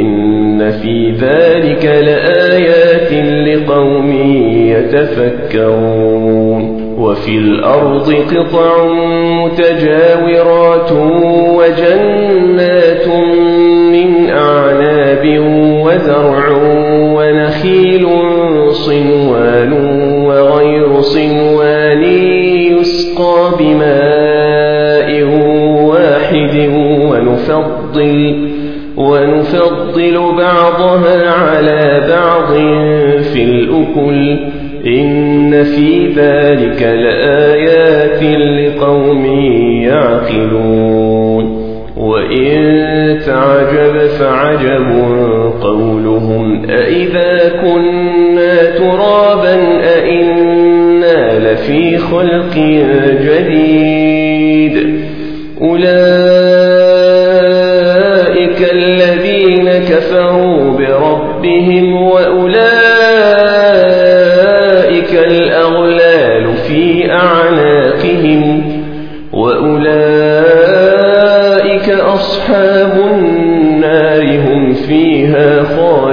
إن في ذلك لآيات لقوم يتفكرون وفي الأرض قطع متجاورات وجنات من أعناب وزرع ونخيل صنوان وغير صنوان يسقى بماء واحد ونفضل ونفضل بعضها على بعض في الأكل. إن في ذلك لآيات لقوم يعقلون. وإن تعجب فعجب قولهم. أئذا كنا ترابا أئنا لفي خلق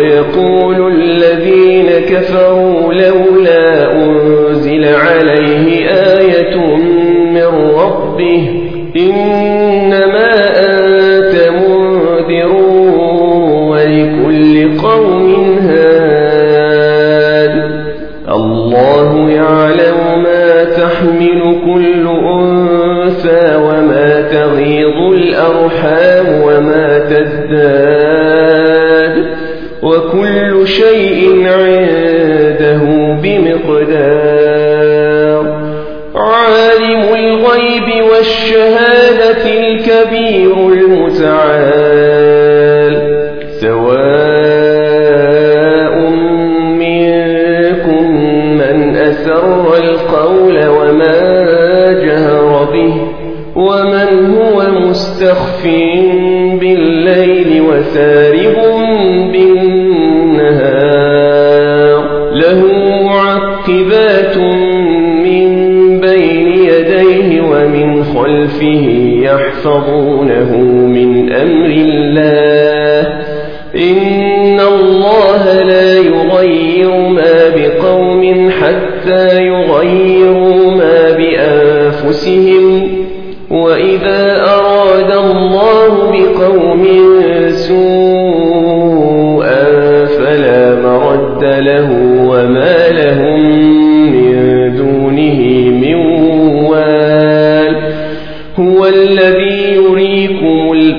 ويقول الذين كفروا لولا أنزل الغيب والشهادة الكبير المتعال. سواء منكم من أسر القول وما جهر به ومن هو مستخف خلفه يحفظونه من أمر الله. إن الله لا يغير ما بقوم حتى يغيروا ما بأنفسهم.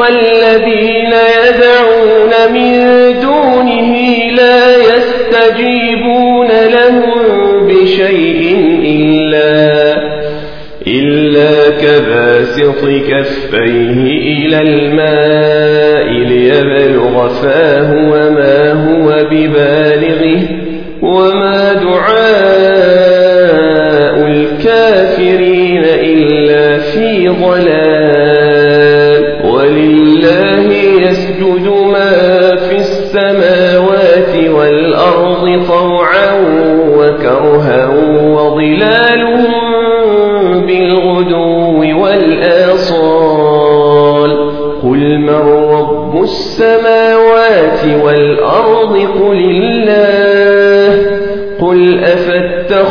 والذين يدعون من دونه لا يستجيبون لهم بشيء إلا إلا كباسط كفيه إلى الماء ليبلغ فاه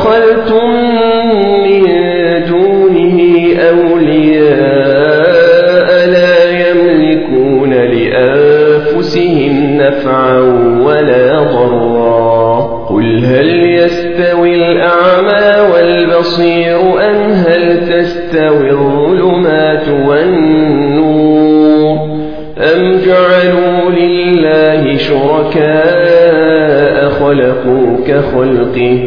أفاتخذتم من دونه أولياء لا يملكون لأنفسهم نفعا ولا ضرا. قل هل يستوي الأعمى والبصير أم هل تستوي الظلمات والنور؟ أم جعلوا لله شركاء خلقوا كخلقه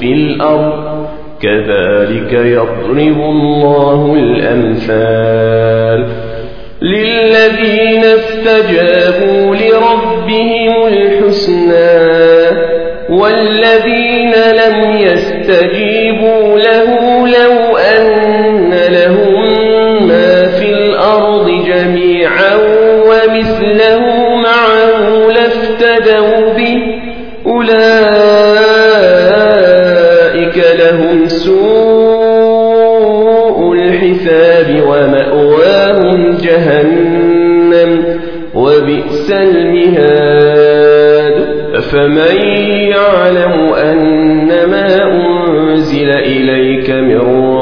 في الأرض كذلك يضرب الله الأمثال للذين استجابوا لربهم الحسنى والذين لم يستجيبوا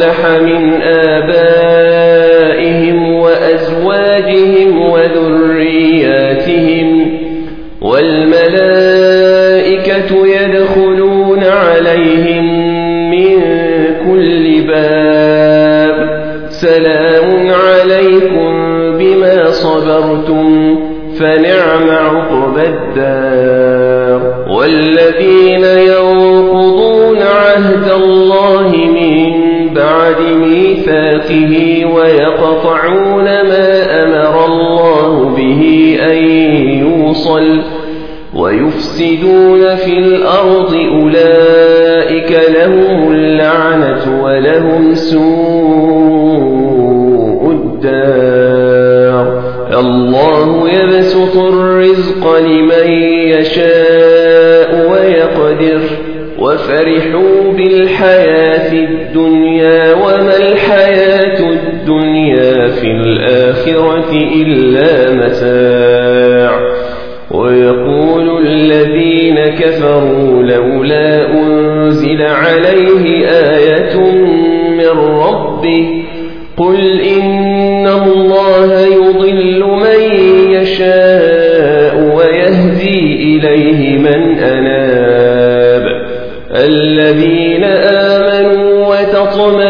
صلح من آبائهم وأزواجهم ويقطعون ما أمر الله به أن يوصل ويفسدون في الأرض أولئك لهم اللعنة ولهم سوء الدار. الله يبسط الرزق لمن يشاء ويقدر. وفرحوا بالحياة الدنيا وما الحياة الآخرة إلا متاع. ويقول الذين كفروا لولا أنزل عليه آية من ربه قل إن الله يضل من يشاء ويهدي إليه من أناب. الذين آمنوا وتطمئن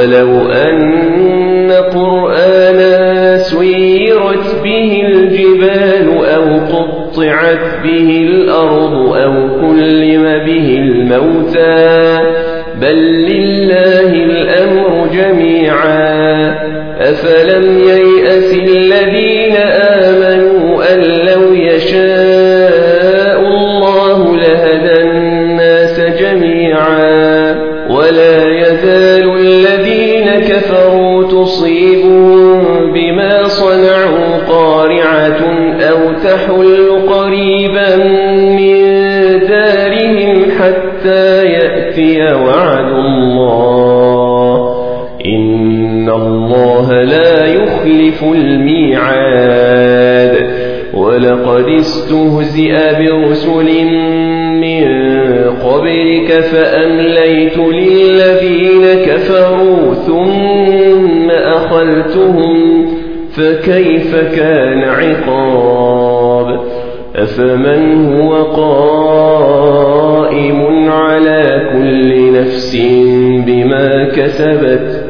ولو أن قرآنا سيرت به الجبال أو قطعت به الأرض أو كلم به الموتى بل لله الأمر جميعا. أفلم ييأس الذين آمنوا يخلف الميعاد. ولقد استهزئ برسل من قبلك فأمليت للذين كفروا ثم أخذتهم فكيف كان عقاب؟ أفمن هو قائم على كل نفس بما كسبت؟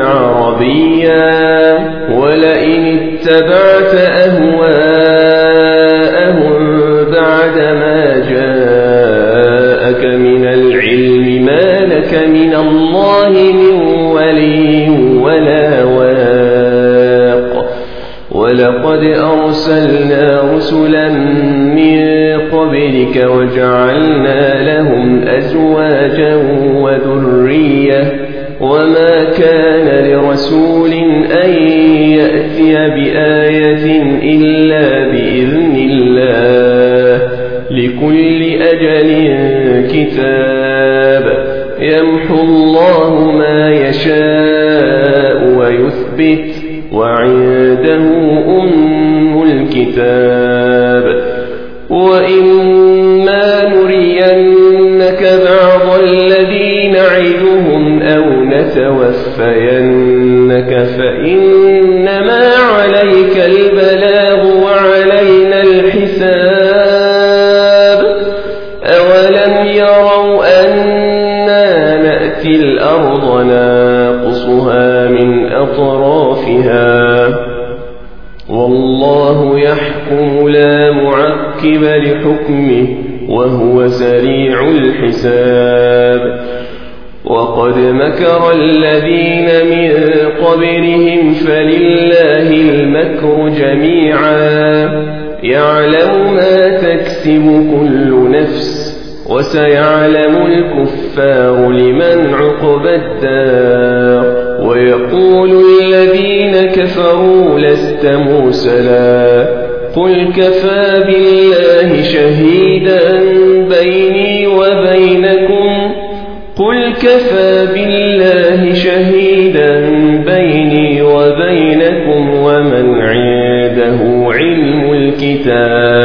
عربيا ولئن اتبعت أهواءهم بعد ما جاءك من العلم ما لك من الله من ولي ولا واق. ولقد أرسلنا رسلا من قبلك وجعلنا لهم أزواجا وذرا كان لرسول أن يأتي بآية إلا بإذن الله. لكل أجل كتاب. يمحو الله ما يشاء ويثبت. مكر الذين من قبلهم فلله المكر جميعا. يعلم ما تكسب كل نفس وسيعلم الكفار لمن عقب الدار. ويقول الذين كفروا لست مرسلا. قل كفى بالله شهيدا بيني كفى بالله شهيدا بيني وبينكم ومن عنده علم الكتاب.